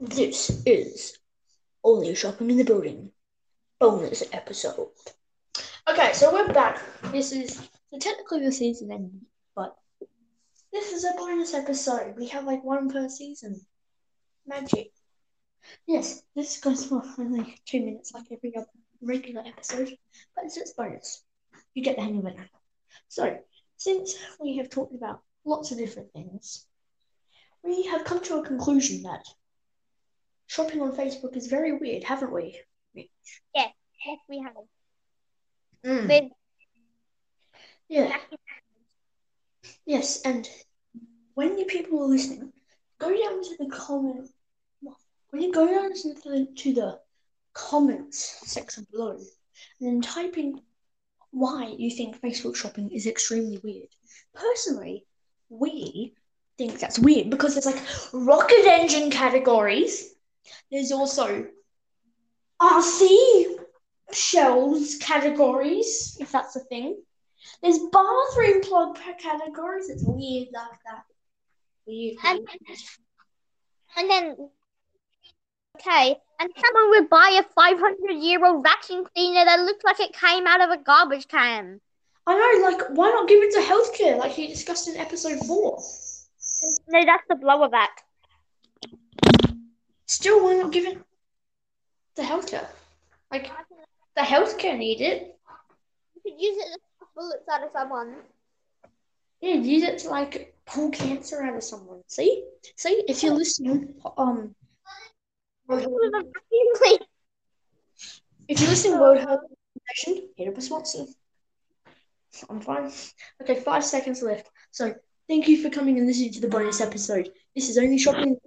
This is Only Shopping in the Building bonus episode. Okay, so we're back. This is technically the season ended, but this is a bonus episode. We have like one per season. Magic. Yes, this goes for only two minutes, like every other regular episode, but it's just bonus. You get the hang of it now. So, since we have talked about lots of different things, we have come to a conclusion that shopping on Facebook is very weird, haven't we? Yes, yes, we have. Mm. With Yeah. Yes, and when you people are listening, go down to the comment. When you go down to the, to the comments section below, and then type in why you think Facebook shopping is extremely weird. Personally, we think that's weird because there's like rocket engine categories. There's also RC shelves categories, if that's a thing. There's bathroom plug categories. It's weird like that. Weird. And- and then okay, and someone would buy a five hundred year old vacuum cleaner that looked like it came out of a garbage can. I know, like, why not give it to healthcare like you discussed in episode four? No, that's the blower vac. Still, why not give it to healthcare? Like, the healthcare need it. You could use it to pull bullets out of someone. Yeah, use it to like pull cancer out of someone. See, see, if you're listening, um, World Health- With a vacuum cleaner. if you're listening, to World Health Organization, hit up a sponsor. I'm fine. Okay, five seconds left. So, thank you for coming and listening to the bonus episode. This is only shopping.